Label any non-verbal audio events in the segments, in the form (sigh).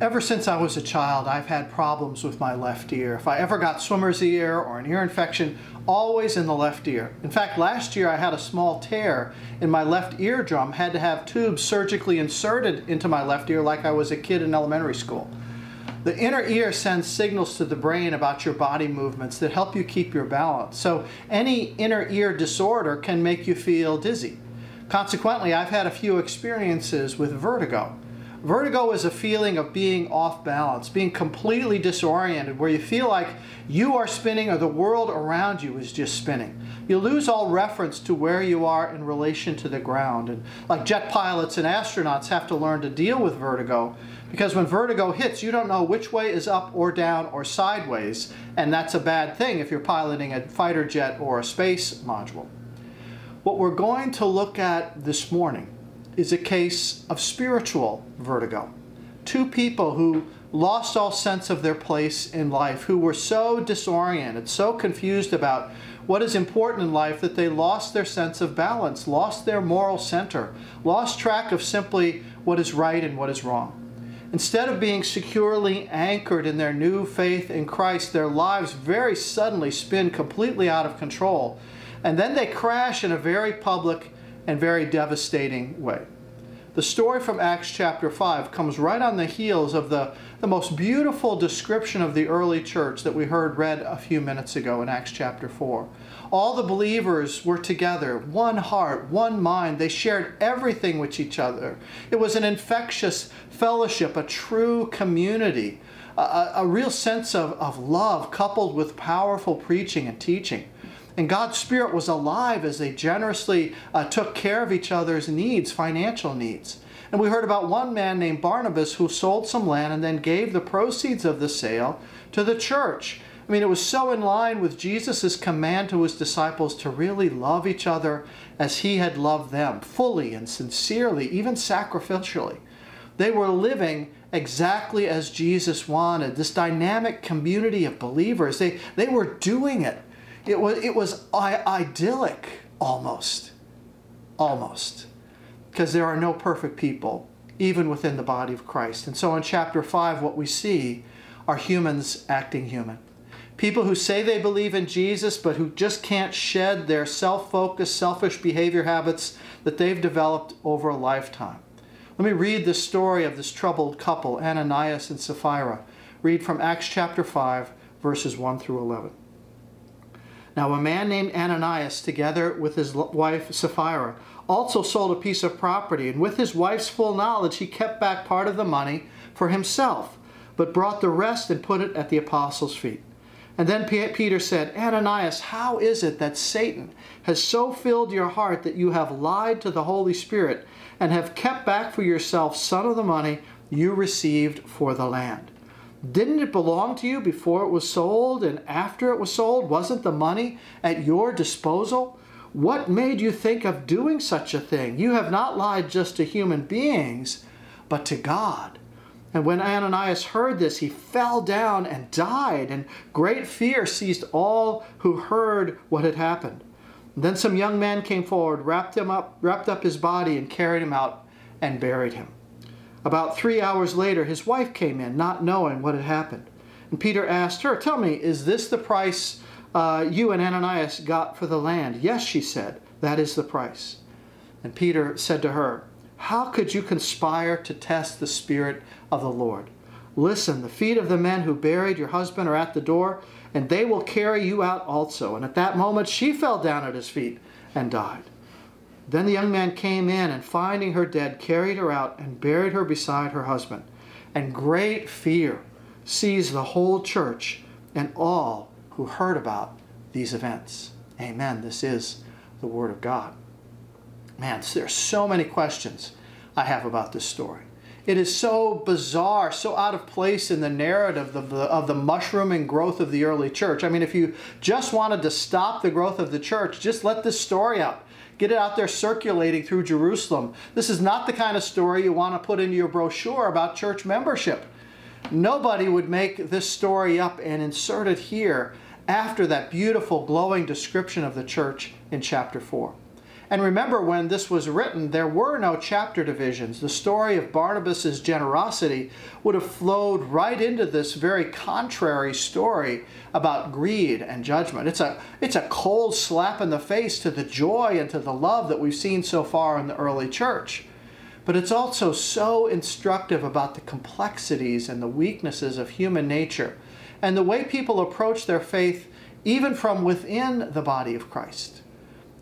Ever since I was a child, I've had problems with my left ear. If I ever got swimmer's ear or an ear infection, always in the left ear. In fact, last year I had a small tear in my left eardrum, had to have tubes surgically inserted into my left ear like I was a kid in elementary school. The inner ear sends signals to the brain about your body movements that help you keep your balance. So, any inner ear disorder can make you feel dizzy. Consequently, I've had a few experiences with vertigo. Vertigo is a feeling of being off balance, being completely disoriented, where you feel like you are spinning or the world around you is just spinning. You lose all reference to where you are in relation to the ground. And like jet pilots and astronauts have to learn to deal with vertigo because when vertigo hits, you don't know which way is up or down or sideways, and that's a bad thing if you're piloting a fighter jet or a space module. What we're going to look at this morning is a case of spiritual vertigo. Two people who lost all sense of their place in life, who were so disoriented, so confused about what is important in life that they lost their sense of balance, lost their moral center, lost track of simply what is right and what is wrong. Instead of being securely anchored in their new faith in Christ, their lives very suddenly spin completely out of control. And then they crash in a very public and very devastating way. The story from Acts chapter 5 comes right on the heels of the, the most beautiful description of the early church that we heard read a few minutes ago in Acts chapter 4. All the believers were together, one heart, one mind. They shared everything with each other. It was an infectious fellowship, a true community, a, a real sense of, of love coupled with powerful preaching and teaching. And God's Spirit was alive as they generously uh, took care of each other's needs, financial needs. And we heard about one man named Barnabas who sold some land and then gave the proceeds of the sale to the church. I mean, it was so in line with Jesus' command to his disciples to really love each other as he had loved them, fully and sincerely, even sacrificially. They were living exactly as Jesus wanted, this dynamic community of believers. They, they were doing it it was, it was idyllic almost. Almost. Because there are no perfect people, even within the body of Christ. And so in chapter 5, what we see are humans acting human. People who say they believe in Jesus, but who just can't shed their self focused, selfish behavior habits that they've developed over a lifetime. Let me read the story of this troubled couple, Ananias and Sapphira. Read from Acts chapter 5, verses 1 through 11. Now, a man named Ananias, together with his wife Sapphira, also sold a piece of property, and with his wife's full knowledge, he kept back part of the money for himself, but brought the rest and put it at the apostles' feet. And then Peter said, Ananias, how is it that Satan has so filled your heart that you have lied to the Holy Spirit and have kept back for yourself some of the money you received for the land? Didn't it belong to you before it was sold and after it was sold? Wasn't the money at your disposal? What made you think of doing such a thing? You have not lied just to human beings, but to God. And when Ananias heard this, he fell down and died, and great fear seized all who heard what had happened. And then some young men came forward, wrapped him up, wrapped up his body, and carried him out and buried him. About three hours later, his wife came in, not knowing what had happened. And Peter asked her, Tell me, is this the price uh, you and Ananias got for the land? Yes, she said, That is the price. And Peter said to her, How could you conspire to test the Spirit of the Lord? Listen, the feet of the men who buried your husband are at the door, and they will carry you out also. And at that moment she fell down at his feet and died. Then the young man came in and finding her dead, carried her out and buried her beside her husband. And great fear seized the whole church and all who heard about these events. Amen. This is the Word of God. Man, there's so many questions I have about this story. It is so bizarre, so out of place in the narrative of the, of the mushrooming growth of the early church. I mean, if you just wanted to stop the growth of the church, just let this story out. Get it out there circulating through Jerusalem. This is not the kind of story you want to put into your brochure about church membership. Nobody would make this story up and insert it here after that beautiful, glowing description of the church in chapter 4. And remember, when this was written, there were no chapter divisions. The story of Barnabas' generosity would have flowed right into this very contrary story about greed and judgment. It's a, it's a cold slap in the face to the joy and to the love that we've seen so far in the early church. But it's also so instructive about the complexities and the weaknesses of human nature and the way people approach their faith even from within the body of Christ.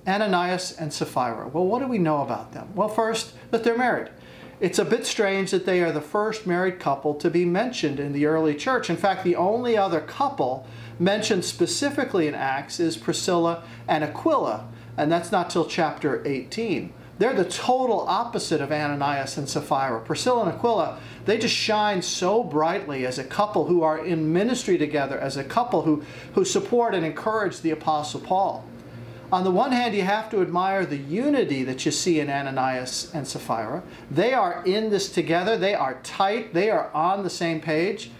Ananias and Sapphira. Well, what do we know about them? Well, first, that they're married. It's a bit strange that they are the first married couple to be mentioned in the early church. In fact, the only other couple mentioned specifically in Acts is Priscilla and Aquila, and that's not till chapter 18. They're the total opposite of Ananias and Sapphira. Priscilla and Aquila, they just shine so brightly as a couple who are in ministry together, as a couple who, who support and encourage the Apostle Paul. On the one hand, you have to admire the unity that you see in Ananias and Sapphira. They are in this together, they are tight, they are on the same page.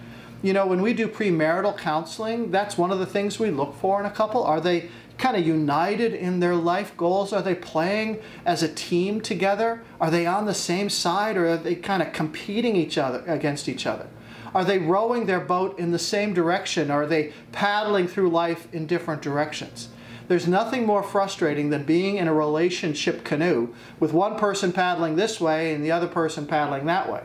You know, when we do premarital counseling, that's one of the things we look for in a couple. Are they kind of united in their life goals? Are they playing as a team together? Are they on the same side or are they kind of competing each other against each other? Are they rowing their boat in the same direction? Are they paddling through life in different directions? There's nothing more frustrating than being in a relationship canoe with one person paddling this way and the other person paddling that way.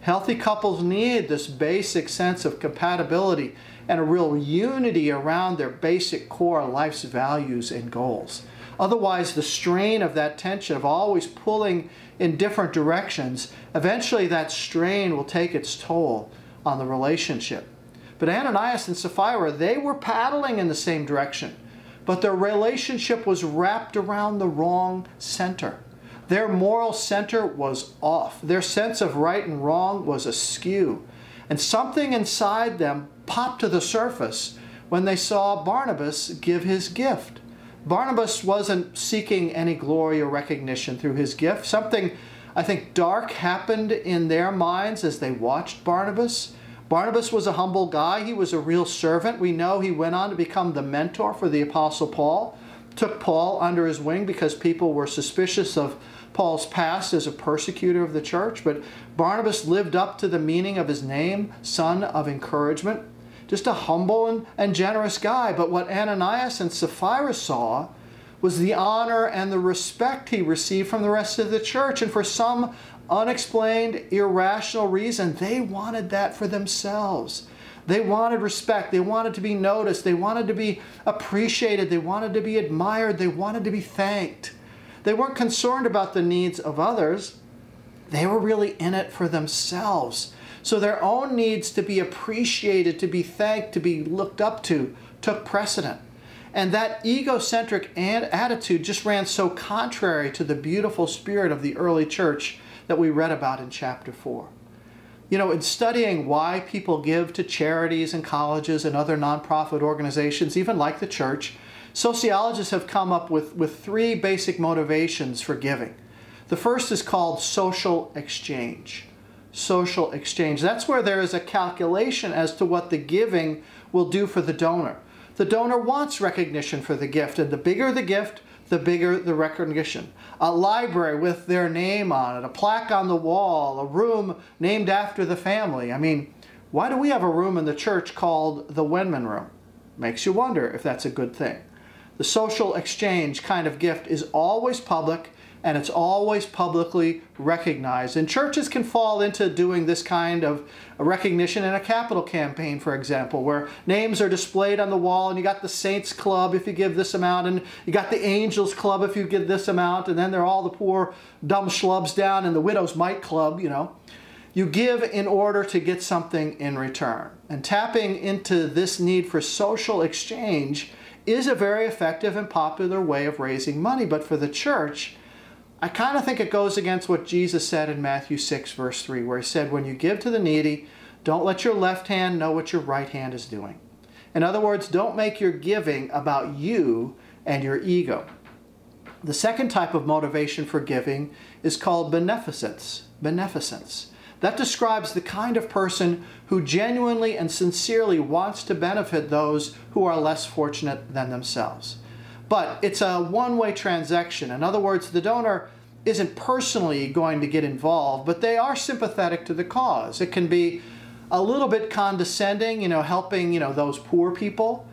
Healthy couples need this basic sense of compatibility and a real unity around their basic core life's values and goals. Otherwise, the strain of that tension of always pulling in different directions, eventually that strain will take its toll on the relationship. But Ananias and Sapphira, they were paddling in the same direction but their relationship was wrapped around the wrong center. Their moral center was off. Their sense of right and wrong was askew. And something inside them popped to the surface when they saw Barnabas give his gift. Barnabas wasn't seeking any glory or recognition through his gift. Something, I think, dark happened in their minds as they watched Barnabas. Barnabas was a humble guy. He was a real servant. We know he went on to become the mentor for the Apostle Paul, took Paul under his wing because people were suspicious of Paul's past as a persecutor of the church. But Barnabas lived up to the meaning of his name, son of encouragement. Just a humble and, and generous guy. But what Ananias and Sapphira saw was the honor and the respect he received from the rest of the church. And for some unexplained, irrational reason, they wanted that for themselves. They wanted respect. They wanted to be noticed. They wanted to be appreciated. They wanted to be admired. They wanted to be thanked. They weren't concerned about the needs of others. They were really in it for themselves. So their own needs to be appreciated, to be thanked, to be looked up to took precedent. And that egocentric attitude just ran so contrary to the beautiful spirit of the early church that we read about in chapter 4. You know, in studying why people give to charities and colleges and other nonprofit organizations, even like the church, sociologists have come up with, with three basic motivations for giving. The first is called social exchange. Social exchange. That's where there is a calculation as to what the giving will do for the donor. The donor wants recognition for the gift, and the bigger the gift, the bigger the recognition. A library with their name on it, a plaque on the wall, a room named after the family. I mean, why do we have a room in the church called the Wenman Room? Makes you wonder if that's a good thing. The social exchange kind of gift is always public and it's always publicly recognized. And churches can fall into doing this kind of recognition in a capital campaign, for example, where names are displayed on the wall, and you got the Saints Club if you give this amount, and you got the Angels Club if you give this amount, and then there are all the poor dumb schlubs down in the Widow's Mite Club, you know. You give in order to get something in return. And tapping into this need for social exchange is a very effective and popular way of raising money, but for the church, I kind of think it goes against what Jesus said in Matthew 6, verse 3, where he said, When you give to the needy, don't let your left hand know what your right hand is doing. In other words, don't make your giving about you and your ego. The second type of motivation for giving is called beneficence. Beneficence. That describes the kind of person who genuinely and sincerely wants to benefit those who are less fortunate than themselves. but it's a one way transaction. In other words, the donor isn't personally going to get involved, but they are sympathetic to the cause. It can be a little bit condescending, you know, helping, you know, those poor people.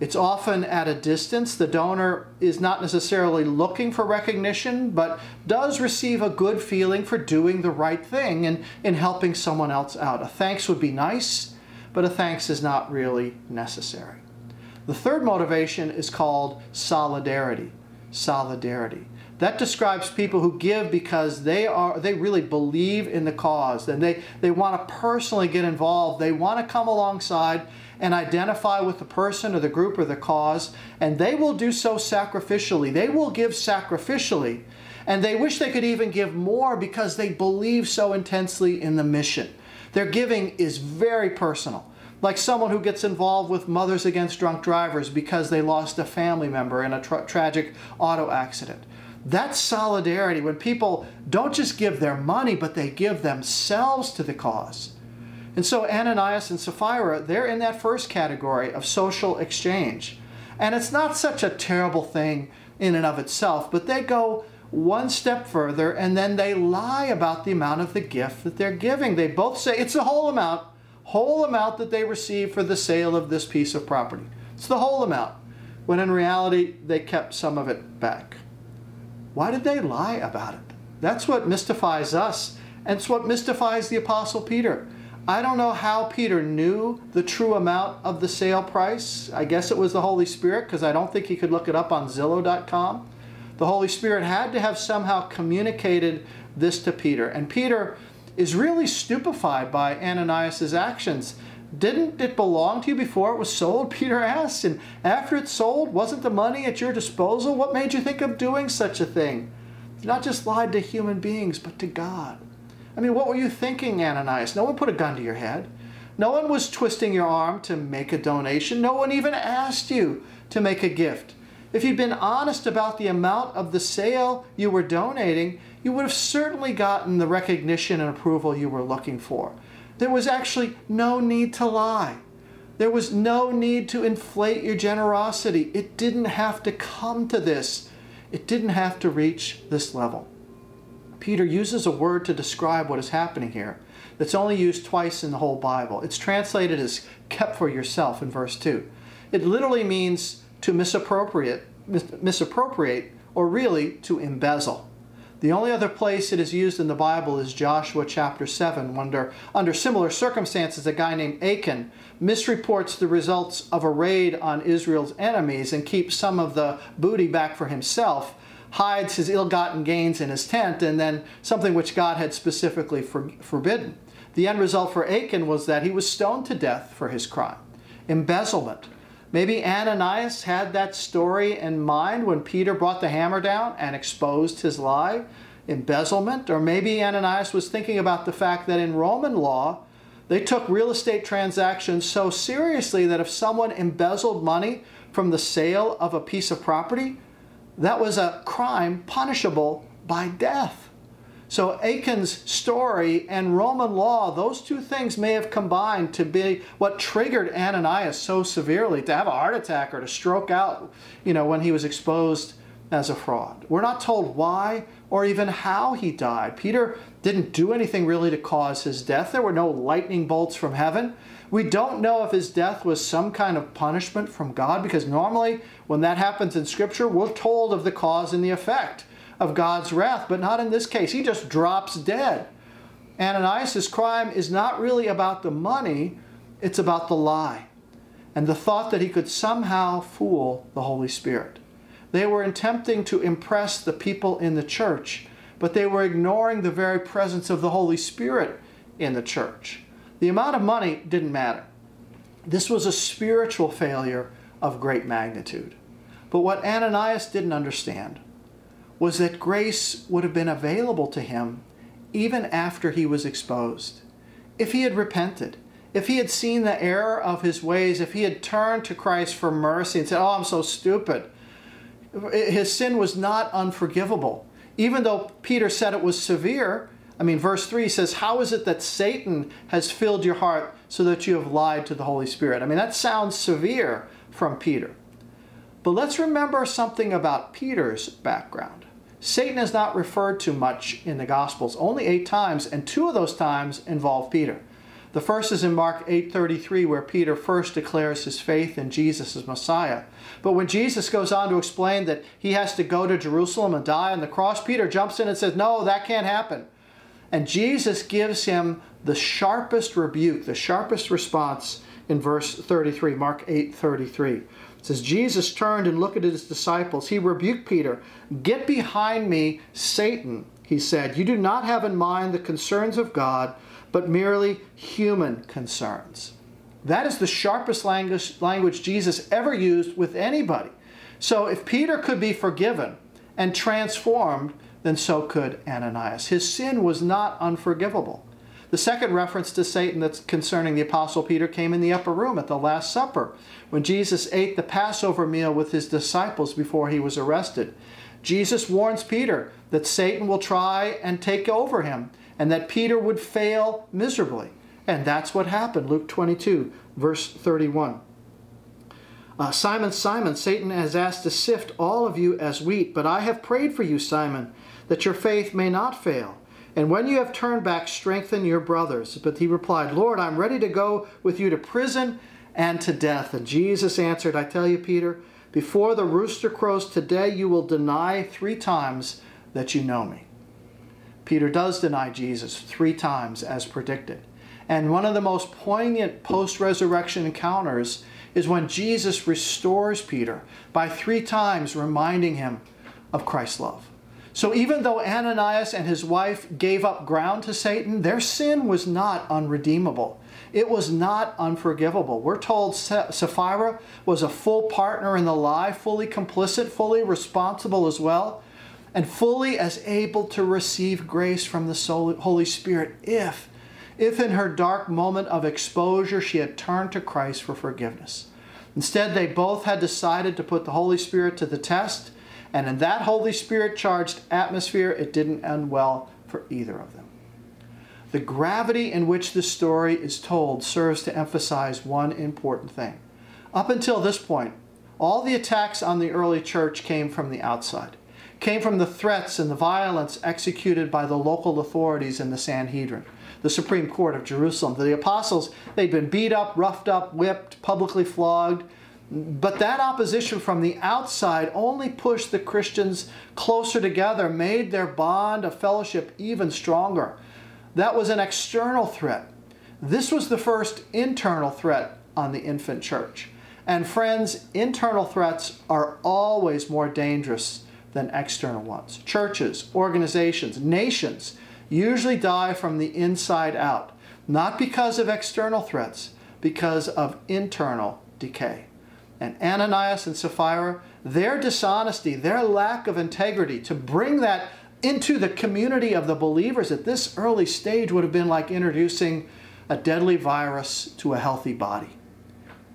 It's often at a distance. The donor is not necessarily looking for recognition, but does receive a good feeling for doing the right thing and in helping someone else out. A thanks would be nice, but a thanks is not really necessary. The third motivation is called solidarity. Solidarity. That describes people who give because they are they really believe in the cause and they, they want to personally get involved. They want to come alongside and identify with the person or the group or the cause, and they will do so sacrificially. They will give sacrificially, and they wish they could even give more because they believe so intensely in the mission. Their giving is very personal. Like someone who gets involved with Mothers Against Drunk Drivers because they lost a family member in a tra- tragic auto accident. That's solidarity when people don't just give their money, but they give themselves to the cause. And so Ananias and Sapphira, they're in that first category of social exchange. And it's not such a terrible thing in and of itself, but they go one step further and then they lie about the amount of the gift that they're giving. They both say it's the whole amount, whole amount that they received for the sale of this piece of property. It's the whole amount, when in reality they kept some of it back. Why did they lie about it? That's what mystifies us, and it's what mystifies the Apostle Peter. I don't know how Peter knew the true amount of the sale price. I guess it was the Holy Spirit because I don't think he could look it up on Zillow.com. The Holy Spirit had to have somehow communicated this to Peter. And Peter is really stupefied by Ananias' actions. Didn't it belong to you before it was sold? (laughs) Peter asked. And after it's sold, wasn't the money at your disposal? What made you think of doing such a thing? Not just lied to human beings, but to God. I mean, what were you thinking, Ananias? No one put a gun to your head. No one was twisting your arm to make a donation. No one even asked you to make a gift. If you'd been honest about the amount of the sale you were donating, you would have certainly gotten the recognition and approval you were looking for. There was actually no need to lie. There was no need to inflate your generosity. It didn't have to come to this, it didn't have to reach this level. Peter uses a word to describe what is happening here that's only used twice in the whole Bible. It's translated as kept for yourself in verse 2. It literally means to misappropriate, misappropriate or really to embezzle. The only other place it is used in the Bible is Joshua chapter 7. Under, under similar circumstances, a guy named Achan misreports the results of a raid on Israel's enemies and keeps some of the booty back for himself hides his ill gotten gains in his tent, and then something which God had specifically for, forbidden. The end result for Achan was that he was stoned to death for his crime. Embezzlement. Maybe Ananias had that story in mind when Peter brought the hammer down and exposed his lie. Embezzlement. Or maybe Ananias was thinking about the fact that in Roman law, they took real estate transactions so seriously that if someone embezzled money from the sale of a piece of property, that was a crime punishable by death. So Achan's story and Roman law, those two things may have combined to be what triggered Ananias so severely to have a heart attack or to stroke out, you know, when he was exposed as a fraud. We're not told why or even how he died. Peter didn't do anything really to cause his death. There were no lightning bolts from heaven. We don't know if his death was some kind of punishment from God because normally when that happens in Scripture, we're told of the cause and the effect of God's wrath, but not in this case. He just drops dead. Ananias' crime is not really about the money, it's about the lie and the thought that he could somehow fool the Holy Spirit. They were attempting to impress the people in the church, but they were ignoring the very presence of the Holy Spirit in the church. The amount of money didn't matter. This was a spiritual failure of great magnitude. But what Ananias didn't understand was that grace would have been available to him even after he was exposed. If he had repented, if he had seen the error of his ways, if he had turned to Christ for mercy and said, Oh, I'm so stupid, his sin was not unforgivable. Even though Peter said it was severe, I mean, verse 3 says, How is it that Satan has filled your heart so that you have lied to the Holy Spirit? I mean, that sounds severe from Peter. But let's remember something about Peter's background. Satan is not referred to much in the Gospels, only eight times, and two of those times involve Peter. The first is in Mark 8:33 where Peter first declares his faith in Jesus as Messiah. But when Jesus goes on to explain that he has to go to Jerusalem and die on the cross, Peter jumps in and says, "No, that can't happen." And Jesus gives him the sharpest rebuke, the sharpest response in verse 33, Mark 8:33. It says Jesus turned and looked at his disciples. He rebuked Peter, "Get behind me, Satan," he said. "You do not have in mind the concerns of God, but merely human concerns. That is the sharpest language, language Jesus ever used with anybody. So if Peter could be forgiven and transformed, then so could Ananias. His sin was not unforgivable. The second reference to Satan that's concerning the Apostle Peter came in the upper room at the Last Supper, when Jesus ate the Passover meal with his disciples before he was arrested. Jesus warns Peter that Satan will try and take over him and that Peter would fail miserably. And that's what happened. Luke 22, verse 31. Uh, Simon, Simon, Satan has asked to sift all of you as wheat, but I have prayed for you, Simon, that your faith may not fail. And when you have turned back, strengthen your brothers. But he replied, Lord, I'm ready to go with you to prison and to death. And Jesus answered, I tell you, Peter, before the rooster crows today, you will deny three times that you know me. Peter does deny Jesus three times as predicted. And one of the most poignant post resurrection encounters is when Jesus restores Peter by three times reminding him of Christ's love. So even though Ananias and his wife gave up ground to Satan, their sin was not unredeemable. It was not unforgivable. We're told Sapphira was a full partner in the lie, fully complicit, fully responsible as well and fully as able to receive grace from the Holy Spirit if, if in her dark moment of exposure she had turned to Christ for forgiveness. Instead, they both had decided to put the Holy Spirit to the test, and in that Holy Spirit charged atmosphere, it didn't end well for either of them. The gravity in which this story is told serves to emphasize one important thing. Up until this point, all the attacks on the early church came from the outside came from the threats and the violence executed by the local authorities in the Sanhedrin, the Supreme Court of Jerusalem. The apostles, they'd been beat up, roughed up, whipped, publicly flogged. But that opposition from the outside only pushed the Christians closer together, made their bond of fellowship even stronger. That was an external threat. This was the first internal threat on the infant church. And friends, internal threats are always more dangerous than external ones. Churches, organizations, nations usually die from the inside out, not because of external threats, because of internal decay. And Ananias and Sapphira, their dishonesty, their lack of integrity to bring that into the community of the believers at this early stage would have been like introducing a deadly virus to a healthy body.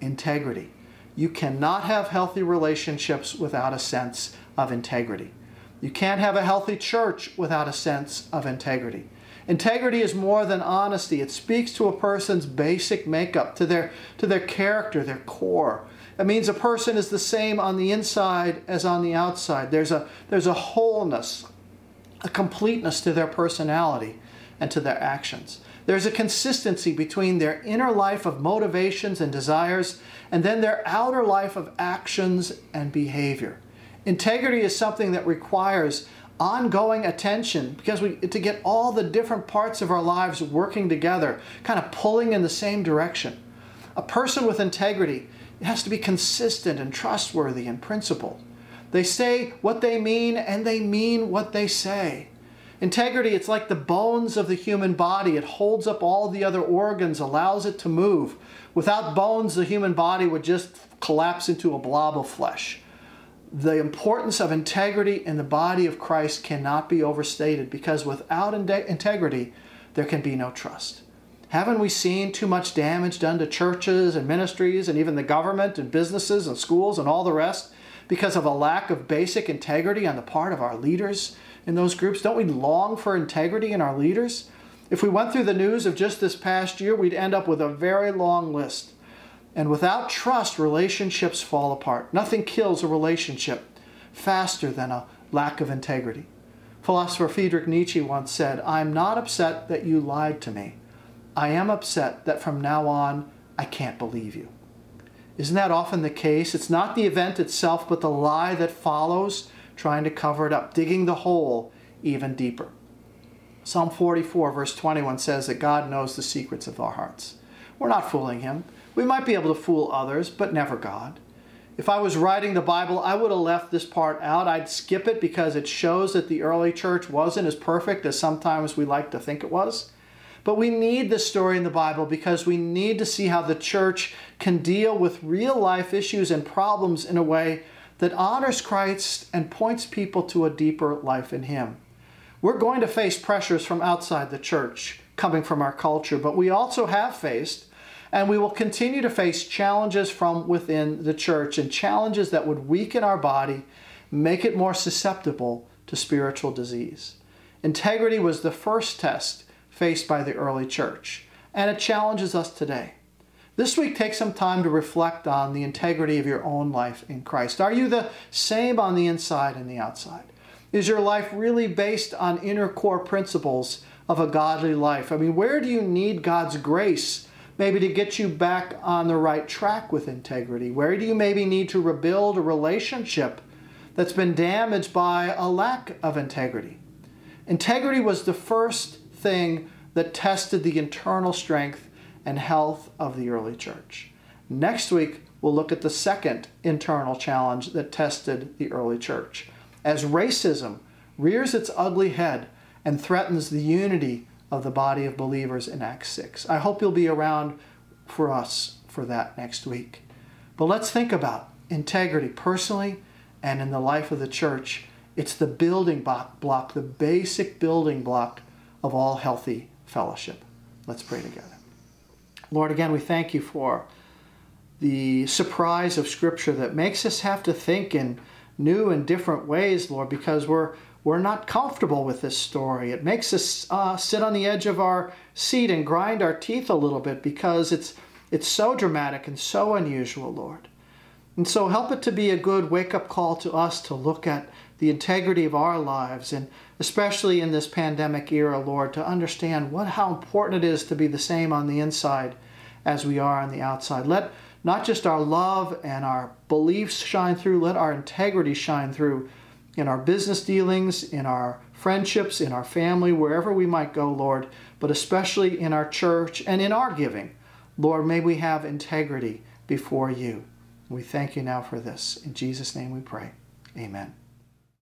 Integrity. You cannot have healthy relationships without a sense of integrity. You can't have a healthy church without a sense of integrity. Integrity is more than honesty. It speaks to a person's basic makeup, to their, to their character, their core. It means a person is the same on the inside as on the outside. There's a, there's a wholeness, a completeness to their personality and to their actions. There's a consistency between their inner life of motivations and desires and then their outer life of actions and behavior. Integrity is something that requires ongoing attention because we to get all the different parts of our lives working together, kind of pulling in the same direction. A person with integrity has to be consistent and trustworthy and principled. They say what they mean and they mean what they say. Integrity, it's like the bones of the human body. It holds up all the other organs, allows it to move. Without bones, the human body would just collapse into a blob of flesh the importance of integrity in the body of Christ cannot be overstated because without integrity, there can be no trust. Haven't we seen too much damage done to churches and ministries and even the government and businesses and schools and all the rest because of a lack of basic integrity on the part of our leaders in those groups? Don't we long for integrity in our leaders? If we went through the news of just this past year, we'd end up with a very long list And without trust, relationships fall apart. Nothing kills a relationship faster than a lack of integrity. Philosopher Friedrich Nietzsche once said, I am not upset that you lied to me. I am upset that from now on I can't believe you. Isn't that often the case? It's not the event itself, but the lie that follows, trying to cover it up, digging the hole even deeper. Psalm 44, verse 21 says that God knows the secrets of our hearts. We're not fooling Him. We might be able to fool others, but never God. If I was writing the Bible, I would have left this part out. I'd skip it because it shows that the early church wasn't as perfect as sometimes we like to think it was. But we need this story in the Bible because we need to see how the church can deal with real life issues and problems in a way that honors Christ and points people to a deeper life in Him. We're going to face pressures from outside the church coming from our culture, but we also have faced and we will continue to face challenges from within the church and challenges that would weaken our body, make it more susceptible to spiritual disease. Integrity was the first test faced by the early church, and it challenges us today. This week, take some time to reflect on the integrity of your own life in Christ. Are you the same on the inside and the outside? Is your life really based on inner core principles of a godly life? I mean, where do you need God's grace maybe to get you back on the right track with integrity? Where do you maybe need to rebuild a relationship that's been damaged by a lack of integrity? Integrity was the first thing that tested the internal strength and health of the early church. Next week, we'll look at the second internal challenge that tested the early church. As racism rears its ugly head and threatens the unity of the body of believers in Acts 6. I hope you'll be around for us for that next week. But let's think about integrity personally and in the life of the church. It's the building block, the basic building block of all healthy fellowship. Let's pray together. Lord, again, we thank you for the surprise of Scripture that makes us have to think in new and different ways, Lord, because we're we're not comfortable with this story. It makes us uh, sit on the edge of our seat and grind our teeth a little bit because it's it's so dramatic and so unusual, Lord. And so help it to be a good wake up call to us to look at the integrity of our lives and especially in this pandemic era, Lord, to understand what how important it is to be the same on the inside as we are on the outside. Let not just our love and our beliefs shine through, let our integrity shine through in our business dealings, in our friendships, in our family, wherever we might go, Lord, but especially in our church and in our giving. Lord, may we have integrity before you. We thank you now for this. In Jesus' name we pray. Amen.